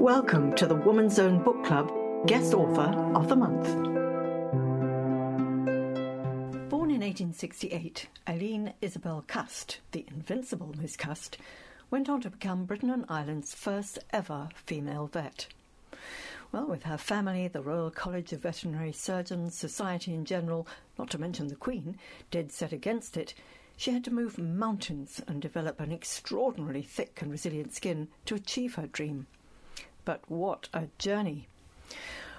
Welcome to the Woman's Own Book Club Guest Author of the Month. Born in 1868, Aileen Isabel Cust, the invincible Miss Cust, went on to become Britain and Ireland's first ever female vet. Well, with her family, the Royal College of Veterinary Surgeons, society in general, not to mention the Queen, dead set against it, she had to move mountains and develop an extraordinarily thick and resilient skin to achieve her dream. But what a journey!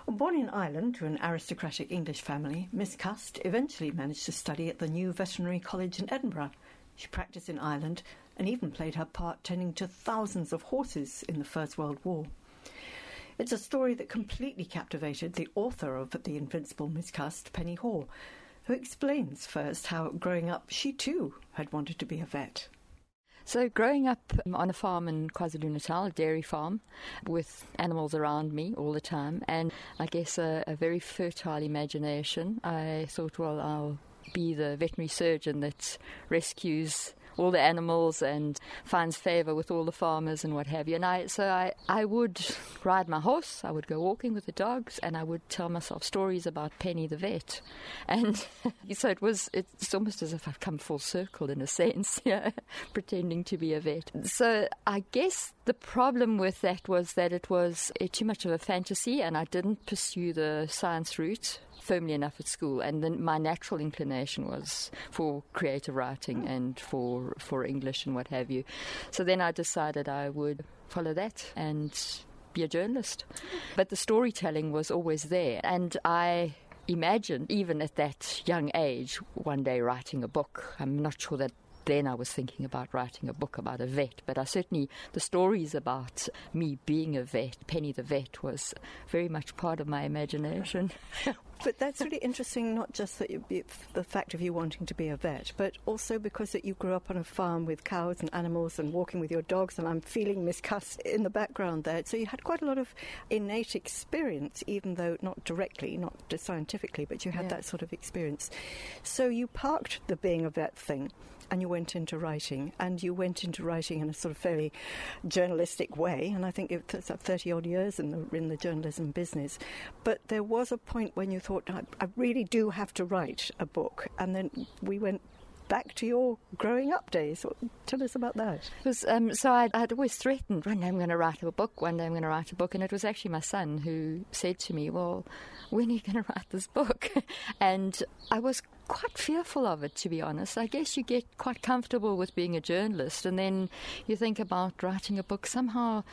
Born in Ireland to an aristocratic English family, Miss Cust eventually managed to study at the new veterinary college in Edinburgh. She practiced in Ireland and even played her part tending to thousands of horses in the First World War. It's a story that completely captivated the author of The Invincible Miss Cust, Penny Haw, who explains first how growing up she too had wanted to be a vet. So, growing up on a farm in KwaZulu Natal, a dairy farm, with animals around me all the time, and I guess a, a very fertile imagination, I thought, well, I'll be the veterinary surgeon that rescues all the animals and finds favour with all the farmers and what have you. And I, so I, I would ride my horse, I would go walking with the dogs, and I would tell myself stories about Penny the vet. And so it was, it's almost as if I've come full circle in a sense, yeah, pretending to be a vet. So I guess the problem with that was that it was eh, too much of a fantasy, and I didn't pursue the science route firmly enough at school, and then my natural inclination was for creative writing and for for English and what have you. So then I decided I would follow that and be a journalist. But the storytelling was always there, and I imagined, even at that young age, one day writing a book. I'm not sure that then I was thinking about writing a book about a vet, but I certainly, the stories about me being a vet, Penny the vet, was very much part of my imagination. But that's really interesting, not just that you, the fact of you wanting to be a vet, but also because that you grew up on a farm with cows and animals and walking with your dogs, and I'm feeling Miss Cust in the background there. So you had quite a lot of innate experience, even though not directly, not scientifically, but you had yeah. that sort of experience. So you parked the being a vet thing and you went into writing, and you went into writing in a sort of fairly journalistic way. And I think it's 30 odd years in the, in the journalism business. But there was a point when you thought, I, I really do have to write a book. And then we went back to your growing up days. Tell us about that. Um, so I'd, I'd, always threatened, one day I'm going to write a book, one day I'm going to write a book. And it was actually my son who said to me, Well, when are you going to write this book? and I was quite fearful of it, to be honest. I guess you get quite comfortable with being a journalist, and then you think about writing a book. Somehow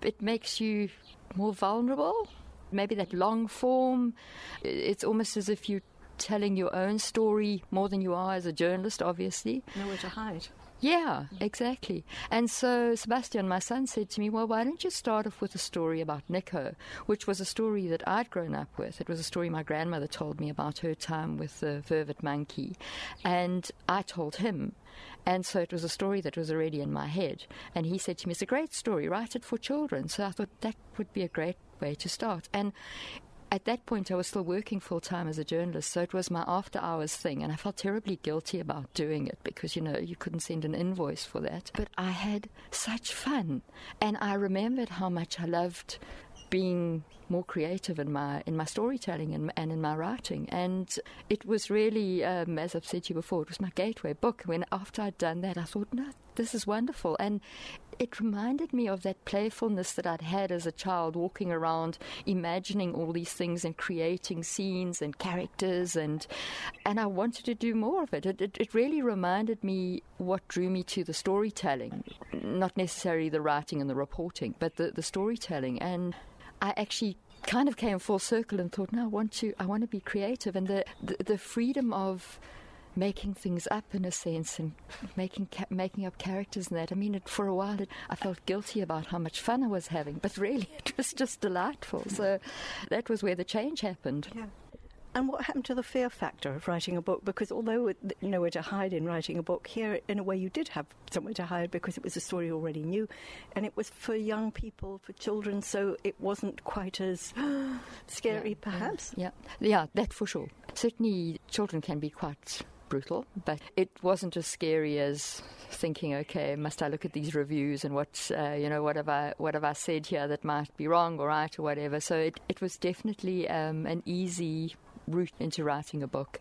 it makes you more vulnerable. Maybe that long form, it's almost as if you're telling your own story more than you are as a journalist, obviously. Nowhere to hide. Yeah, exactly. And so Sebastian, my son, said to me, Well, why don't you start off with a story about Nico, which was a story that I'd grown up with. It was a story my grandmother told me about her time with the vervet monkey. And I told him. And so it was a story that was already in my head. And he said to me, It's a great story, write it for children. So I thought that would be a great way to start. And at that point, I was still working full time as a journalist, so it was my after hours thing, and I felt terribly guilty about doing it because, you know, you couldn't send an invoice for that. But I had such fun, and I remembered how much I loved being more creative in my in my storytelling and, and in my writing. And it was really, um, as I've said to you before, it was my gateway book. When after I'd done that, I thought, no, this is wonderful. And it reminded me of that playfulness that I'd had as a child, walking around, imagining all these things and creating scenes and characters, and and I wanted to do more of it. It, it, it really reminded me what drew me to the storytelling, not necessarily the writing and the reporting, but the, the storytelling. And I actually kind of came full circle and thought, no, I want to, I want to be creative, and the, the, the freedom of making things up in a sense and making ca- making up characters and that. I mean, it, for a while it, I felt guilty about how much fun I was having, but really it was just delightful. So that was where the change happened. Yeah. And what happened to the fear factor of writing a book? Because although nowhere to hide in writing a book, here in a way you did have somewhere to hide because it was a story already new, and it was for young people, for children, so it wasn't quite as scary, yeah, perhaps. Yeah, yeah, yeah, that for sure. Certainly, children can be quite brutal, but it wasn't as scary as thinking, okay, must I look at these reviews and what, uh, you know, what have I, what have I said here that might be wrong or right or whatever. So it, it was definitely um, an easy route into writing a book.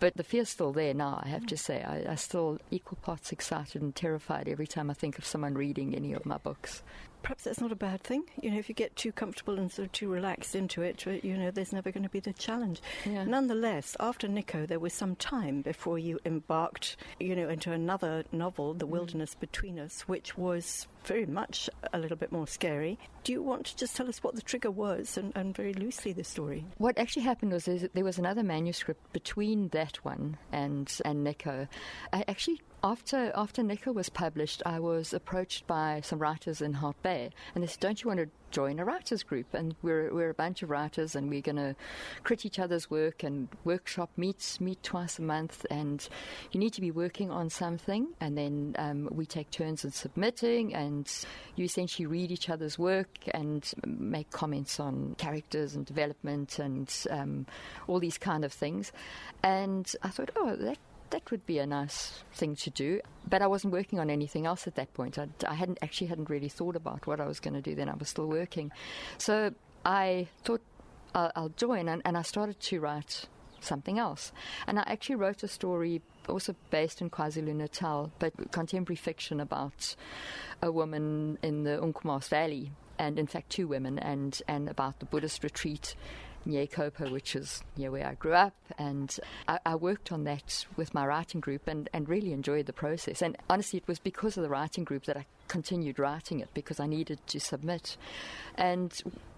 But the fear's still there now, I have to say. I, I still equal parts excited and terrified every time I think of someone reading any of my books perhaps that's not a bad thing. You know, if you get too comfortable and sort of too relaxed into it, you know, there's never going to be the challenge. Yeah. Nonetheless, after Nico, there was some time before you embarked, you know, into another novel, The mm. Wilderness Between Us, which was very much a little bit more scary. Do you want to just tell us what the trigger was and, and very loosely the story? What actually happened was there was another manuscript between that one and, and Nico. I actually after after Nico was published, I was approached by some writers in Hout Bay, and they said, "Don't you want to join a writers group?" And we're we're a bunch of writers, and we're going to crit each other's work and workshop meets meet twice a month, and you need to be working on something, and then um, we take turns in submitting, and you essentially read each other's work and make comments on characters and development and um, all these kind of things. And I thought, oh, that that would be a nice thing to do. But I wasn't working on anything else at that point. I, I hadn't actually hadn't really thought about what I was going to do then. I was still working. So I thought I'll, I'll join, and, and I started to write something else. And I actually wrote a story also based in KwaZulu Natal, but contemporary fiction about a woman in the Umkomaas Valley, and in fact, two women, and, and about the Buddhist retreat Nyekopa, which is near where I grew up. And I, I, worked on that with my writing group and, and really enjoyed the process. And honestly, it was because of the writing group that I continued writing it because I needed to submit. And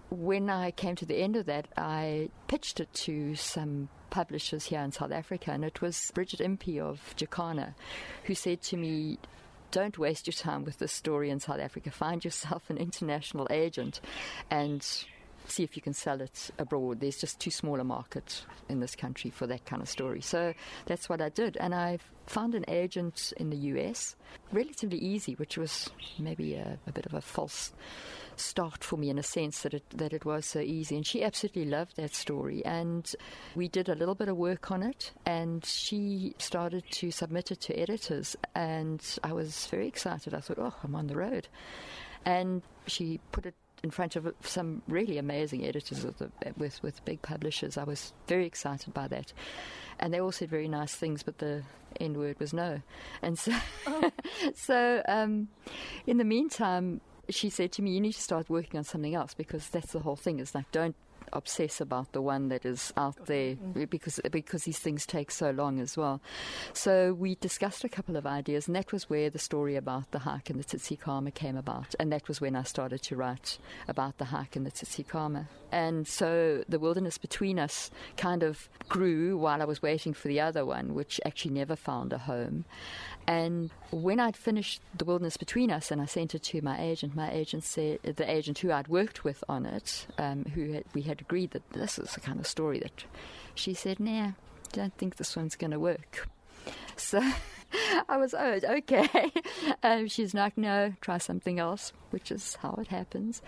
when I came to the end of that, I pitched it to some publishers here in South Africa, and it was Bridget Impey of Jacana who said to me, don't waste your time with this story in South Africa. Find yourself an international agent and see if you can sell it abroad. There's just too small a market in this country for that kind of story. So that's what I did. And I found an agent in the US, relatively easy, which was maybe a, a bit of a false start for me in a sense that it that it was so easy and she absolutely loved that story and we did a little bit of work on it and she started to submit it to editors and I was very excited I thought oh I'm on the road and she put it in front of some really amazing editors the, with with big publishers. I was very excited by that, and they all said very nice things, but the end word was no. And so, oh. so um, in the meantime, she said to me, "You need to start working on something else because that's the whole thing. Is like don't obsess about the one that is out there because because these things take so long as well. So we discussed a couple of ideas, and that was where the story about the hike and the Tsitsikamma came about, and that was when I started to write about the hike and the Tsitsikamma. And so the wilderness between us kind of grew while I was waiting for the other one, which actually never found a home. And when I'd finished The Wilderness Between Us and I sent it to my agent, my agent said, the agent who I'd worked with on it, um, who had, we had agreed that this is the kind of story that she said, nah, don't think this one's going to work. So I was, oh, okay. Um, she's like, no, try something else, which is how it happens.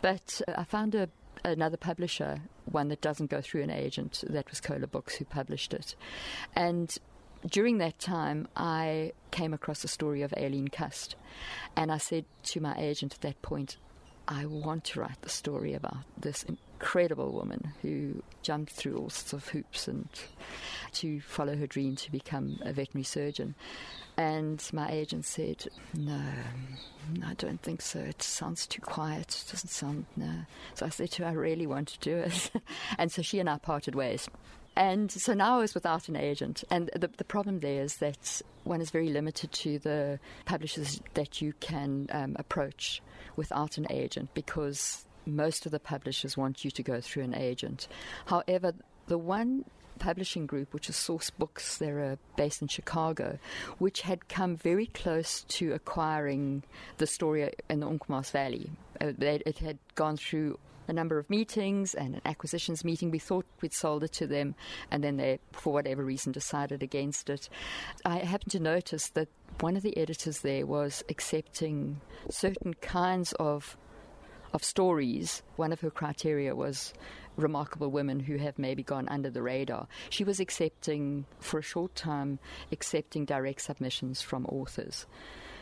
But uh, I found a another publisher, one that doesn't go through an agent. That was Kola Books who published it. And during that time, I came across the story of Aileen Cust, and I said to my agent at that point, I want to write the story about this incredible woman who jumped through all sorts of hoops and to follow her dream to become a veterinary surgeon. And my agent said, No, I don't think so. It sounds too quiet. It doesn't sound, no. So I said to her, I really want to do it. and so she and I parted ways. And so now I was without an agent. And the, the problem there is that one is very limited to the publishers that you can um, approach without an agent because most of the publishers want you to go through an agent. However, the one publishing group, which is Sourcebooks, they're uh, based in Chicago, which had come very close to acquiring the story in the Umkomaas Valley. Uh, it had gone through a number of meetings and an acquisitions meeting. We thought we'd sold it to them, and then they, for whatever reason, decided against it. I happened to notice that one of the editors there was accepting certain kinds of of stories. One of her criteria was remarkable women who have maybe gone under the radar. She was accepting, for a short time, accepting direct submissions from authors.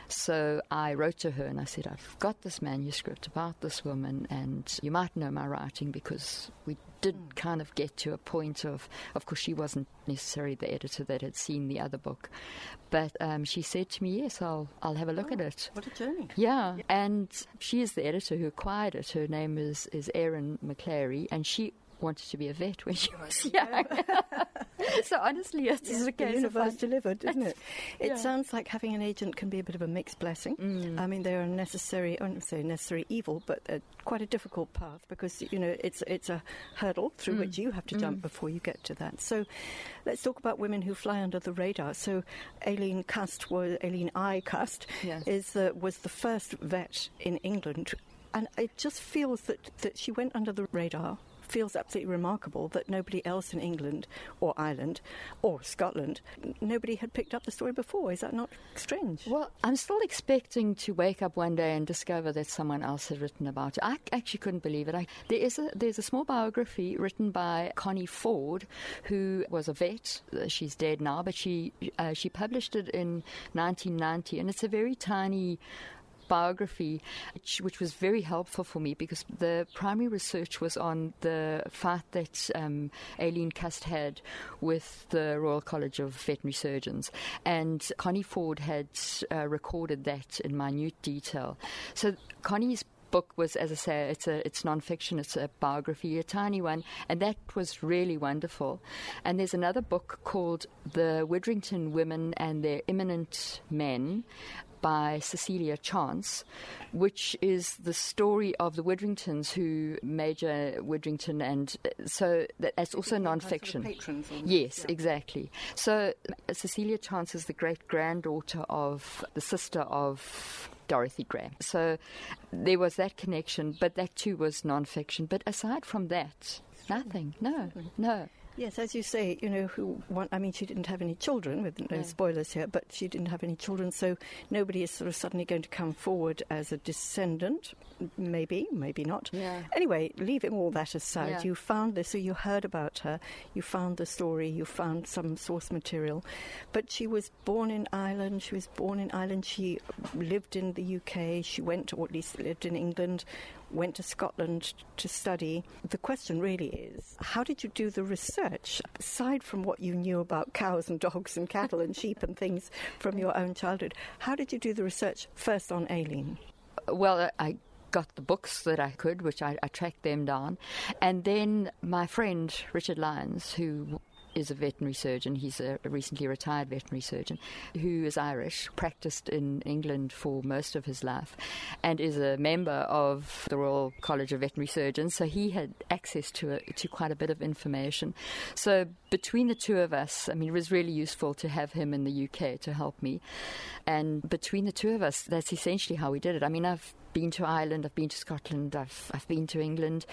So I wrote to her and I said, I've got this manuscript about this woman, and you might know my writing because we did kind of get to a point of, of course, she wasn't necessarily the editor that had seen the other book, but um, she said to me, "Yes, I'll I'll have a look oh, at it." What a journey! Yeah. yeah, and she is the editor who acquired it. Her name is is Erin McClary, and she wanted to be a vet when she was young. so honestly, it's yes, a case universe delivered, isn't it? It yeah. sounds like having an agent can be a bit of a mixed blessing. Mm. I mean, they are a necessary, I wouldn't say necessary evil, but quite a difficult path because you know it's it's a hurdle through mm. which you have to jump mm. before you get to that. So, let's talk about women who fly under the radar. So, Aileen Cust was Aileen I Cust yes. is uh, was the first vet in England and it just feels that, that she went under the radar feels absolutely remarkable that nobody else in England or Ireland or Scotland, nobody had picked up the story before. Is that not strange? Well, I'm still expecting to wake up one day and discover that someone else had written about it. I actually couldn't believe it. I, there is a, there's a small biography written by Connie Ford, who was a vet. She's dead now, but she uh, she published it in 1990, and it's a very tiny biography, which, was very helpful for me because the primary research was on the fight that um, Aileen Cust had with the Royal College of Veterinary Surgeons. And Connie Ford had uh, recorded that in minute detail. So Connie's book was, as I say, it's a it's nonfiction. It's a biography, a tiny one, and that was really wonderful. And there's another book called The Widdrington Women and Their Eminent Men, by Cecilia Chance, which is the story of the Widdringtons, who Major Widdrington, and so that's also non-fiction. Sort of yes, yeah. exactly. So Cecilia Chance is the great granddaughter of the sister of Dorothy Graham. So there was that connection, but that too was non-fiction. But aside from that, nothing. No, no. Yes, as you say, you know, who want, I mean, she didn't have any children, with no, spoilers here, but she didn't have any children, so nobody is sort of suddenly going to come forward as a descendant. Maybe, maybe not. Yeah. Anyway, leaving all that aside, yeah. you found this, so you heard about her, you found the story, you found some source material, but she was born in Ireland, she was born in Ireland, she lived in the UK, she went, or at least lived in England, went to Scotland to study. The question really is how did you do the research, aside from what you knew about cows and dogs and cattle and sheep and things from your own childhood? How did you do the research first on Aileen? Well, I got the books that I could, which I, I, tracked them down. And then my friend Richard Lyons, who is a veterinary surgeon. He's a, recently retired veterinary surgeon who is Irish, practiced in England for most of his life, and is a member of the Royal College of Veterinary Surgeons. So he had access to a, to quite a bit of information. So between the two of us, I mean, it was really useful to have him in the UK to help me. And between the two of us, that's essentially how we did it. I mean, I've been to Ireland, I've been to Scotland, I've, I've been to England.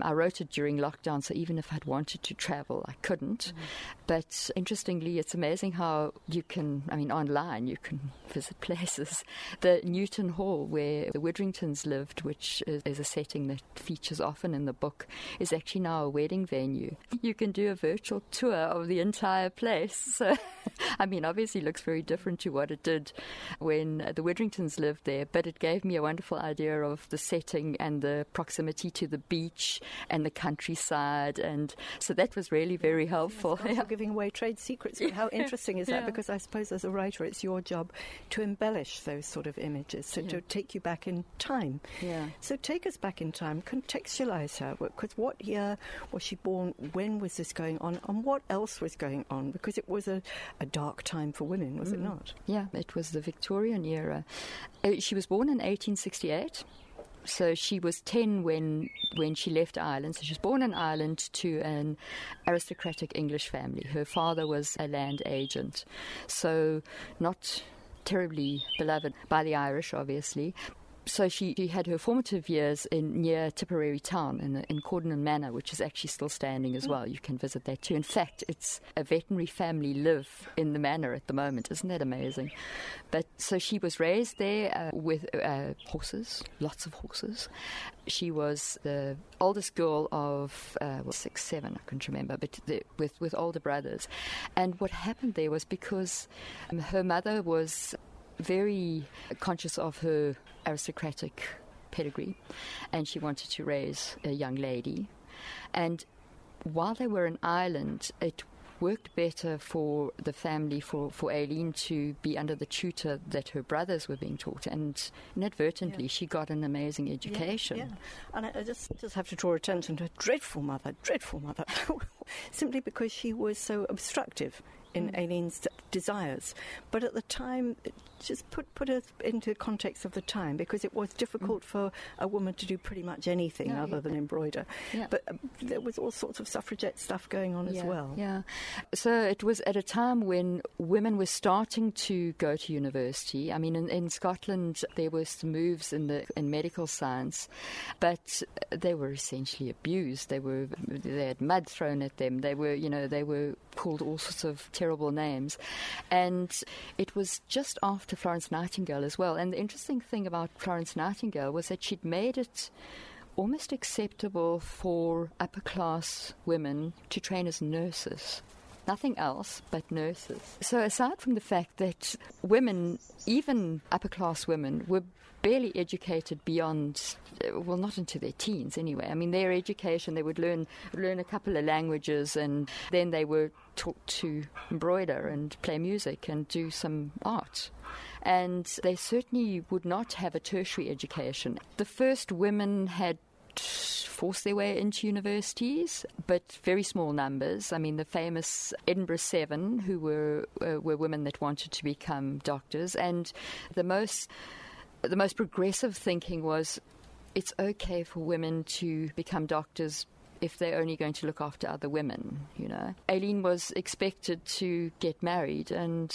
I wrote it during lockdown, so even if I'd wanted to travel, I couldn't. Mm-hmm. But interestingly, it's amazing how you can, I mean, online, you can visit places. The Newton Hall, where the Widdringtons lived, which is, is a setting that features often in the book, is actually now a wedding venue. You can do a virtual tour of the entire place. So, I mean, obviously, looks very different to what it did when the Widdringtons lived there, but it gave me a wonderful idea idea of the setting and the proximity to the beach and the countryside. And so that was really very helpful. Yes, yeah. giving away trade secrets. But how interesting is that? Yeah. Because I suppose as a writer, it's your job to embellish those sort of images, so yeah. to take you back in time. Yeah. So take us back in time, contextualize her. Because what year was she born? When was this going on? And what else was going on? Because it was a, a dark time for women, was mm. it not? Yeah, it was the Victorian era. Uh, she was born in 1868 so she was 10 when when she left Ireland. So she was born in Ireland to an aristocratic English family. Her father was a land agent. So not terribly beloved by the Irish, obviously. So she, she had her formative years in near Tipperary town in, in Cordangan Manor, which is actually still standing as mm. well. You can visit that too. In fact, it's a veterinary family live in the manor at the moment. Isn't that amazing? But so she was raised there uh, with uh, horses, lots of horses. She was the oldest girl of uh, well, six, seven, I can't remember, but the, with with older brothers. And what happened there was because um, her mother was very conscious of her aristocratic pedigree, and she wanted to raise a young lady. And while they were in Ireland, it worked better for the family, for, for Aileen to be under the tutor that her brothers were being taught. And inadvertently, yeah. she got an amazing education. Yeah, yeah. And I, I, just, just have to draw attention to a dreadful mother, dreadful mother, simply because she was so obstructive in mm. Aileen's desires. But at the time, just put put it into context of the time because it was difficult mm. for a woman to do pretty much anything no, other yeah. than embroider. Yeah. But uh, there was all sorts of suffragette stuff going on yeah, as well. Yeah. So it was at a time when women were starting to go to university. I mean, in, in Scotland there were some moves in the in medical science, but they were essentially abused. They were they had mud thrown at them. They were you know they were called all sorts of terrible names, and it was just after Florence Nightingale as well. And the interesting thing about Florence Nightingale was that she'd made it almost acceptable for upper class women to train as nurses. Nothing else but nurses. So, aside from the fact that women, even upper class women, were barely educated beyond, uh, well, not into their teens anyway. I mean, their education, they would learn learn a couple of languages, and then they were taught to embroider and play music and do some art. And they certainly would not have a tertiary education. The first women had forced their way into universities, but very small numbers. I mean, the famous Edinburgh Seven, who were uh, were women that wanted to become doctors, and the most the most progressive thinking was it's okay for women to become doctors if they're only going to look after other women, you know. Aileen was expected to get married and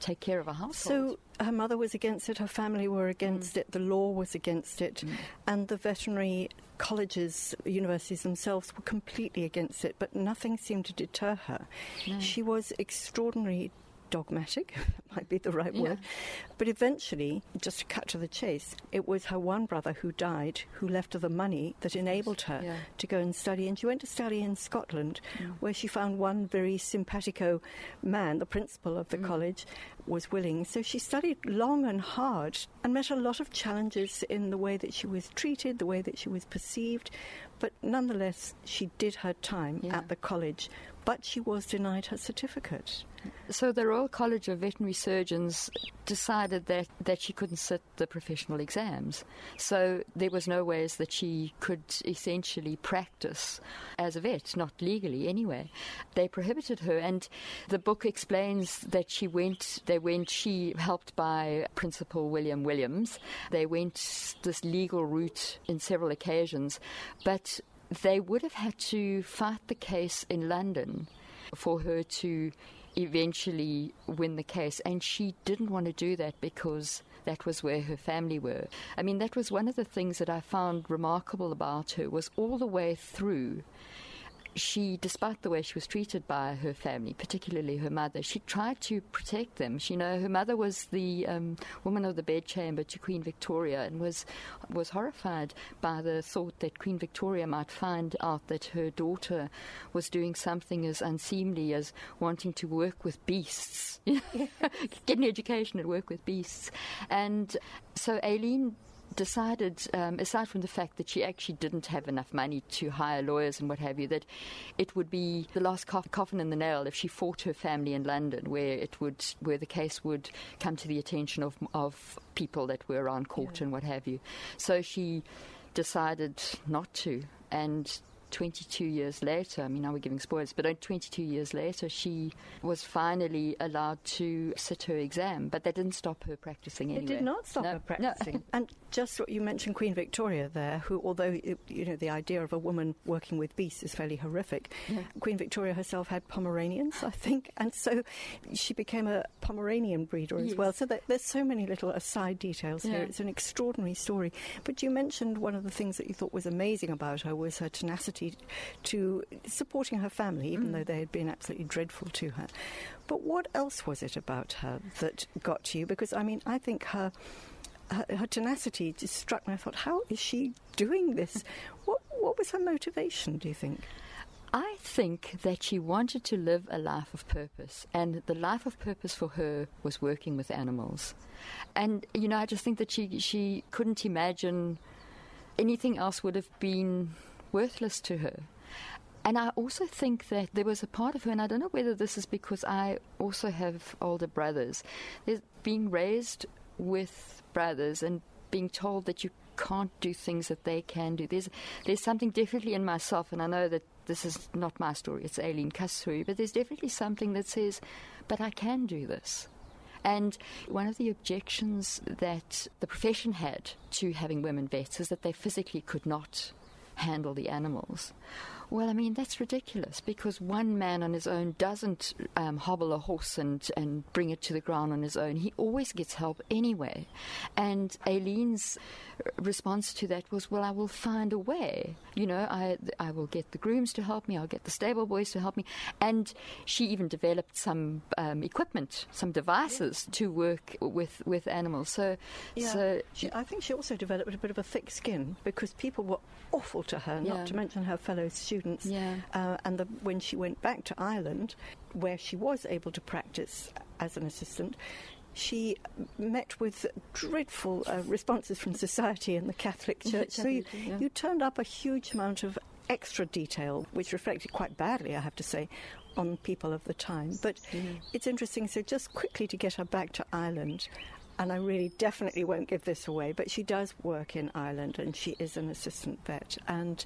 take care of a household. So her mother was against it, her family were against mm. it, the law was against it, mm. and the veterinary colleges, universities themselves were completely against it, but nothing seemed to deter her. No. She was extraordinarily dogmatic, might be the right yeah. word. But eventually, just to cut to the chase, it was her one brother who died who left her the money that enabled her yeah. to go and study. And she went to study in Scotland, mm. where she found one very simpatico man, the principal of the mm. college, was willing. So she studied long and hard and met a lot of challenges in the way that she was treated, the way that she was perceived. But nonetheless, she did her time yeah. at the college, but she was denied her certificate. So the Royal College of Veterinary Surgeons decided that, that she couldn't sit the professional exams. So there was no ways that she could essentially practice as a vet, not legally anyway. They prohibited her and the book explains that she went they went she helped by Principal William Williams. They went this legal route in several occasions, but they would have had to fight the case in London for her to eventually win the case. And she didn't want to do that because that was where her family were. I mean, that was one of the things that I found remarkable about her was all the way through she, despite the way she was treated by her family, particularly her mother, she tried to protect them. She, you know, her mother was the um, woman of the bedchamber to Queen Victoria and was was horrified by the thought that Queen Victoria might find out that her daughter was doing something as unseemly as wanting to work with beasts, get an education and work with beasts. And so Aileen decided, um, aside from the fact that she actually didn't have enough money to hire lawyers and what have you, that it would be the last coffin in the nail if she fought her family in London, where it would, where the case would come to the attention of of people that were around court yeah. and what have you. So she decided not to, and 22 years later, I mean, now we're giving spoilers, but 22 years later, she was finally allowed to sit her exam, but that didn't stop her practicing anyway. It did not stop no, her practicing. No. and just what you mentioned, Queen Victoria there, who, although, you know, the idea of a woman working with beasts is fairly horrific, yeah. Queen Victoria herself had Pomeranians, I think, and so she became a Pomeranian breeder as yes. well. So there's so many little aside details yeah. here. It's an extraordinary story. But you mentioned one of the things that you thought was amazing about her was her tenacity to supporting her family, even mm. though they had been absolutely dreadful to her. But what else was it about her that got to you? Because, I mean, I think her. Her, her tenacity just struck me. I thought, how is she doing this? What, what was her motivation, do you think? I think that she wanted to live a life of purpose, and the life of purpose for her was working with animals. And you know, I just think that she she couldn't imagine anything else would have been worthless to her. And I also think that there was a part of her, and I don't know whether this is because I also have older brothers. Being raised with brothers and being told that you can't do things that they can do. There's there's something definitely in myself, and I know that this is not my story. It's Aileen Cust's story, but there's definitely something that says, "But I can do this." And one of the objections that the profession had to having women vets is that they physically could not handle the animals. Well, I mean, that's ridiculous because one man on his own doesn't um, hobble a horse and, and bring it to the ground on his own. He always gets help anyway. And Aileen's response to that was, Well, I will find a way. You know, I, I will get the grooms to help me, I'll get the stable boys to help me. And she even developed some um, equipment, some devices yeah. to work with, with animals. So, yeah. so she, I think she also developed a bit of a thick skin because people were awful to her, yeah. not to mention her fellow students. Yeah. Uh, and the, when she went back to Ireland, where she was able to practice as an assistant, she met with dreadful uh, responses from society and the Catholic Church. so you, yeah. you turned up a huge amount of extra detail, which reflected quite badly, I have to say, on people of the time. But mm. it's interesting. So, just quickly to get her back to Ireland, and I really definitely won't give this away, but she does work in Ireland and she is an assistant vet. And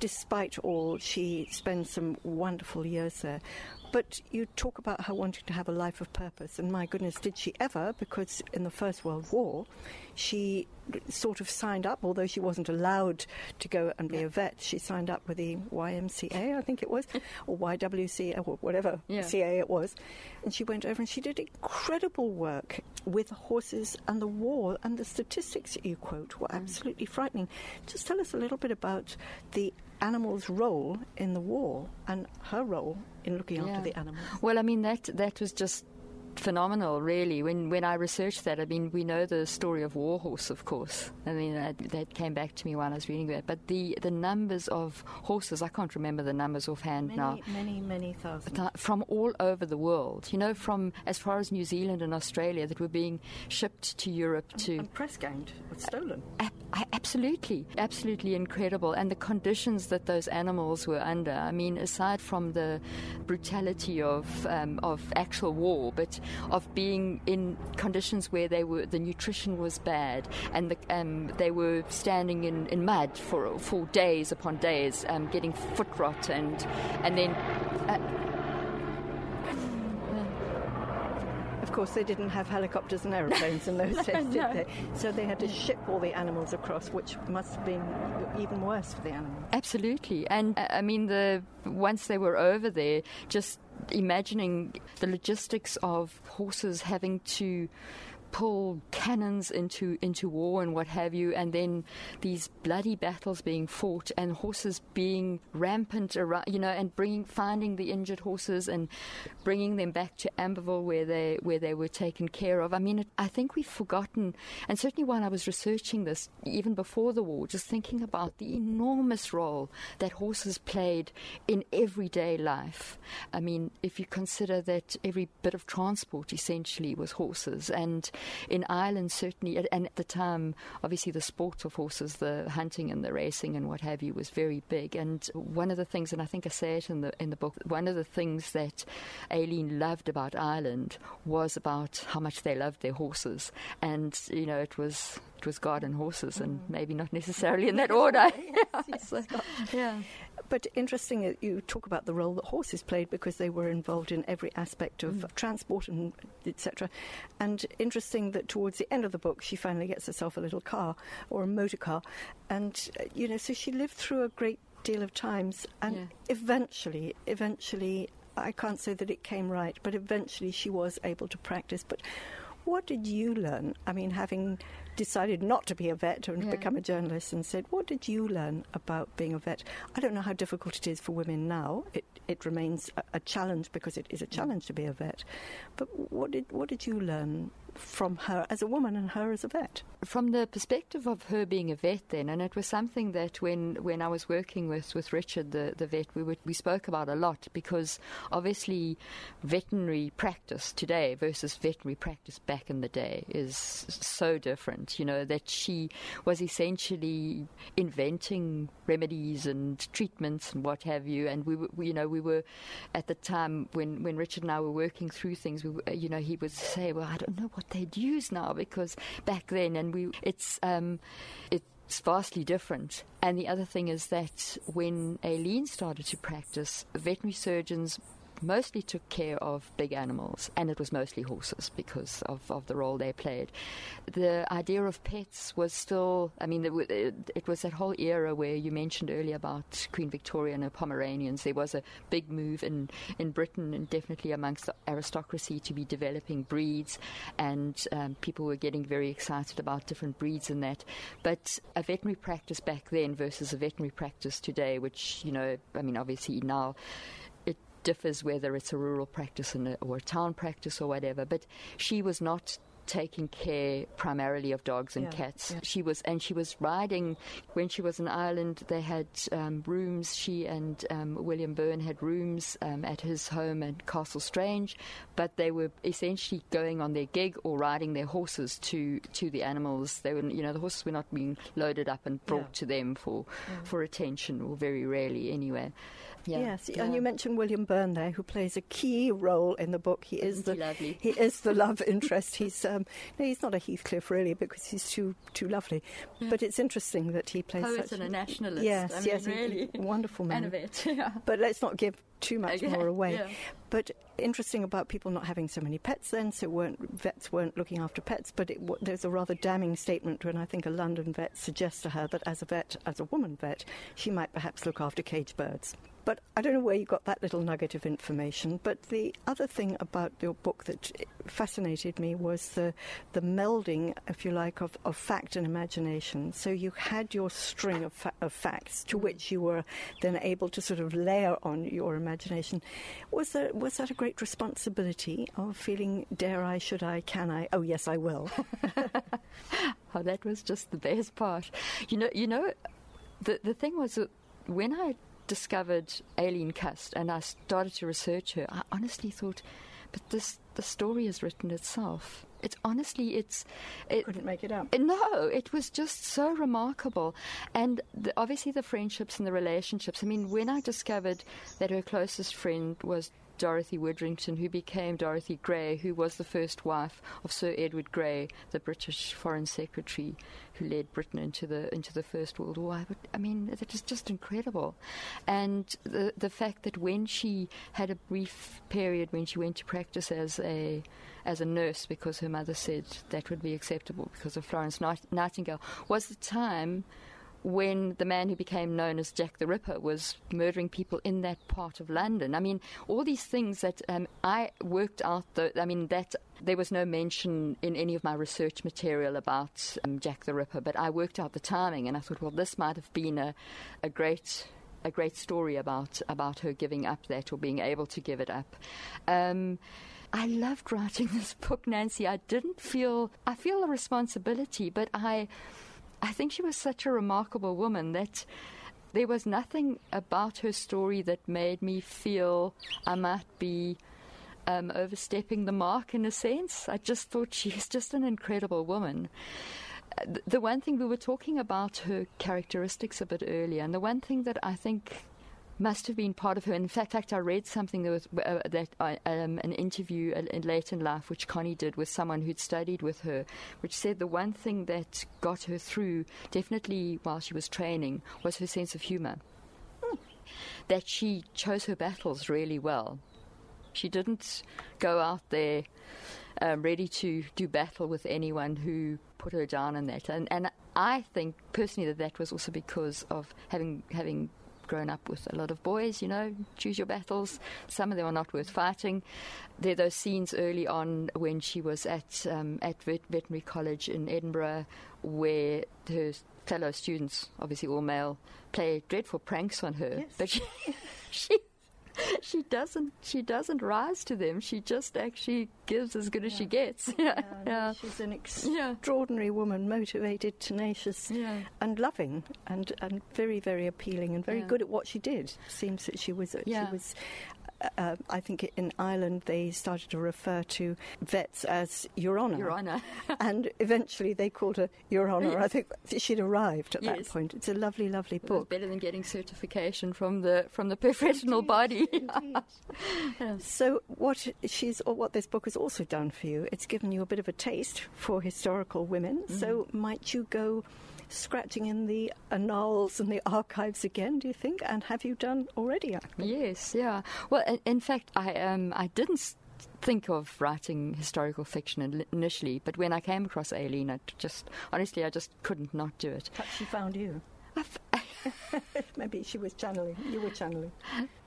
despite all, she spends some wonderful years there. But you talk about her wanting to have a life of purpose, and my goodness, did she ever? Because in the First World War, she sort of signed up, although she wasn't allowed to go and be yeah. a vet. She signed up with the YMCA, I think it was, or YWCA, or whatever yeah. CA it was. And she went over and she did incredible work with horses and the war. And the statistics that you quote were mm. absolutely mm. frightening. Just tell us a little bit about the animal's role in the war and her role in looking yeah. after the animals. Well, I mean that that was just phenomenal, really. When when I researched that, I mean, we know the story of Warhorse, of course. I mean, that, that came back to me while I was reading that. But the, the numbers of horses, I can't remember the numbers offhand many, now. Many, many thousands. From all over the world. You know, from as far as New Zealand and Australia that were being shipped to Europe and, to. And press ganged, stolen. absolutely, absolutely incredible. And the conditions that those animals were under. I mean, aside from the brutality of um, of actual war, but of being in conditions where they were the nutrition was bad and the, um, they were standing in, in mud for for days upon days, um, getting foot rot and and then. Uh, of course, they didn't have helicopters and aeroplanes in those days, no. did they? So they had to ship all the animals across, which must have been even worse for the animals. Absolutely, and uh, I mean, the once they were over there, just imagining the logistics of horses having to pull cannons into into war and what have you, and then these bloody battles being fought and horses being rampant around, you know, and bringing finding the injured horses and bringing them back to Abbeville where they where they were taken care of. I mean, it, I think we've forgotten, and certainly when I was researching this, even before the war, just thinking about the enormous role that horses played in everyday life. I mean, if you consider that every bit of transport essentially was horses and in Ireland, certainly, and at the time, obviously, the sport of horses, the hunting and the racing and what have you, was very big. And one of the things, and I think I say it in the in the book, one of the things that Aileen loved about Ireland was about how much they loved their horses, and you know, it was it was God and horses, and mm. maybe not necessarily in that order. yes, yes, so, yeah. But interesting that you talk about the role that horses played because they were involved in every aspect of mm. transport and etc. And interesting that towards the end of the book, she finally gets herself a little car or a motor car, and you know, so she lived through a great deal of times, and yeah. eventually, eventually, I can't say that it came right, but eventually she was able to practice. But what did you learn? I mean, having decided not to be a vet and yeah. become a journalist and said, What did you learn about being a vet? I don't know how difficult it is for women now. It, it remains a, a challenge because it is a mm. challenge to be a vet. But what did, what did you learn from her as a woman and her as a vet? From the perspective of her being a vet, then, and it was something that when, when I was working with, with Richard, the, the vet, we, would, we spoke about a lot because obviously veterinary practice today versus veterinary practice back in the day is so different. You know, that she was essentially inventing remedies and treatments and what have you. And we, we you know, we were at the time when, when Richard and I were working through things, we, you know, he would say, Well, I don't know what they'd use now because back then, and we, it's, um, it's vastly different. And the other thing is that when Aileen started to practice, veterinary surgeons mostly took care of big animals, and it was mostly horses because of, of the role they played. The idea of pets was still, I mean, it, was that whole era where you mentioned earlier about Queen Victoria and her Pomeranians. There was a big move in, in Britain and definitely amongst the aristocracy to be developing breeds, and um, people were getting very excited about different breeds and that. But a veterinary practice back then versus a veterinary practice today, which, you know, I mean, obviously now differs whether it's a rural practice a, or a town practice or whatever. But she was not taking care primarily of dogs and yeah, cats. Yeah. She was, and she was riding when she was in Ireland. They had um, rooms. She and um, William Byrne had rooms um, at his home at Castle Strange, but they were essentially going on their gig or riding their horses to to the animals. They were, you know, the horses were not being loaded up and brought yeah. to them for for attention, or very rarely anyway. Yeah. Yes, yeah. and you mentioned William Byrne there, who plays a key role in the book. He is Isn't the he, he, is the love interest. He's um, no, he's not a Heathcliff really because he's too too lovely. Yeah. But it's interesting that he plays poet such and a nationalist. Yes, I mean, yes, really wonderful man. And a vet. Yeah. But let's not give too much okay. more away. Yeah. But interesting about people not having so many pets then, so weren't, vets weren't looking after pets. But it, there's a rather damning statement when I think a London vet suggests to her that as a vet, as a woman vet, she might perhaps look after cage birds. But I don't know where you got that little nugget of information. But the other thing about your book that fascinated me was the, the melding, if you like, of, of fact and imagination. So you had your string of, fa- of facts to which you were then able to sort of layer on your imagination. Was, there, was that a great responsibility of feeling, dare I, should I, can I? Oh, yes, I will. oh, that was just the best part. You know, you know, the the thing was that when I discovered Aileen Cust and I started to research her, I honestly thought, but this the story has written itself. It's honestly, it's. It, couldn't make it up. No, it was just so remarkable, and the, obviously the friendships and the relationships. I mean, when I discovered that her closest friend was Dorothy Widdrington, who became Dorothy Grey, who was the first wife of Sir Edward Grey, the British Foreign Secretary, who led Britain into the into the First World War. I mean, that is just incredible. And the the fact that when she had a brief period when she went to practice as a as a nurse because her mother said that would be acceptable because of Florence Nightingale was the time when the man who became known as Jack the Ripper was murdering people in that part of London. I mean, all these things that um, I worked out, the, I mean, that there was no mention in any of my research material about um, Jack the Ripper, but I worked out the timing and I thought, well, this might have been a, a great a great story about about her giving up that or being able to give it up. Um, I loved writing this book, Nancy. I didn't feel I feel a responsibility, but I I think she was such a remarkable woman that there was nothing about her story that made me feel I might be um, overstepping the mark in a sense. I just thought she was just an incredible woman. The one thing we were talking about her characteristics a bit earlier, and the one thing that I think must have been part of her. In fact, fact I read something that, was, uh, that uh, um, an interview in late in life, which Connie did with someone who'd studied with her, which said the one thing that got her through, definitely while she was training, was her sense of humour. that she chose her battles really well. She didn't go out there um, ready to do battle with anyone who put her down in that. And, and I think personally that that was also because of having having grown up with a lot of boys, you know, choose your battles. Some of them are not worth fighting. There are those scenes early on when she was at um, at vet- veterinary college in Edinburgh where her fellow students, obviously all male, play dreadful pranks on her. Yes. But she, she she doesn't she doesn't rise to them. She just actually gives as good as she gets. Yeah, yeah. She's an Yeah. extraordinary woman, motivated, tenacious, Yeah. and loving, and, and very, very appealing, and very Yeah. good at what she did. Seems that she was. Yeah. She was. Uh, I think in Ireland they started to refer to vets as Your Honour. Your Honour. and eventually they called her Your Honour. I think she'd arrived at that point. It's a lovely, lovely book. better than getting certification from the from the professional body. So what she's or what this book has also done for you, it's given you a bit of a taste for historical women. So might you go scratching in the annals and the archives again? Do you think? And have you done already? actually? Yes, yeah. Well, in, in fact, I um, I didn't s- think of writing historical fiction initially, but when I came across Aileen, I just honestly, I just couldn't not do it. Perhaps she found you. Maybe she was channeling. You were channeling.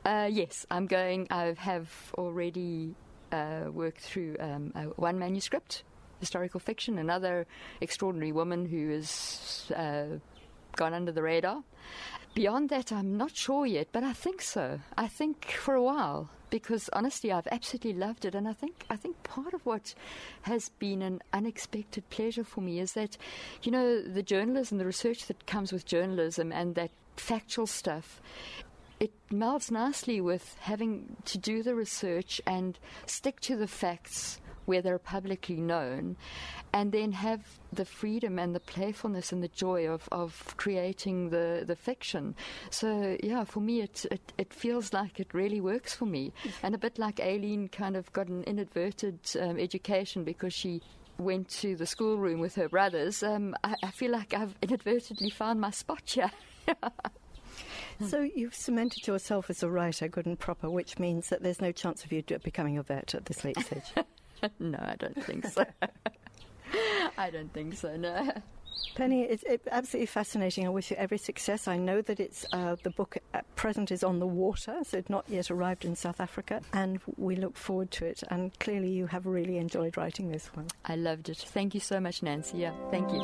uh, yes, I'm going. I have already uh, worked through um, uh, one manuscript, historical fiction, another extraordinary woman who has uh, gone under the radar. Beyond that, I'm not sure yet, but I think so. I think for a while, because honestly, I've absolutely loved it, and I think I think part of what has been an unexpected pleasure for me is that, you know, the journalism, the research that comes with journalism, and that factual stuff. It melds nicely with having to do the research and stick to the facts where they're publicly known, and then have the freedom and the playfulness and the joy of, of creating the, the fiction. So, yeah, for me, it, it, it feels like it really works for me. And a bit like Aileen kind of got an inadverted um, education because she went to the schoolroom with her brothers, um, I, I feel like I've inadvertently found my spot here. So you've cemented yourself as a writer, good and proper, which means that there's no chance of you becoming a vet at this late stage. no, I don't think so. I don't think so, no. Penny, it's it, absolutely fascinating. I wish you every success. I know that it's uh, the book at present is on the water, so it's not yet arrived in South Africa, and we look forward to it. And clearly, you have really enjoyed writing this one. I loved it. Thank you so much, Nancy. Yeah, thank you.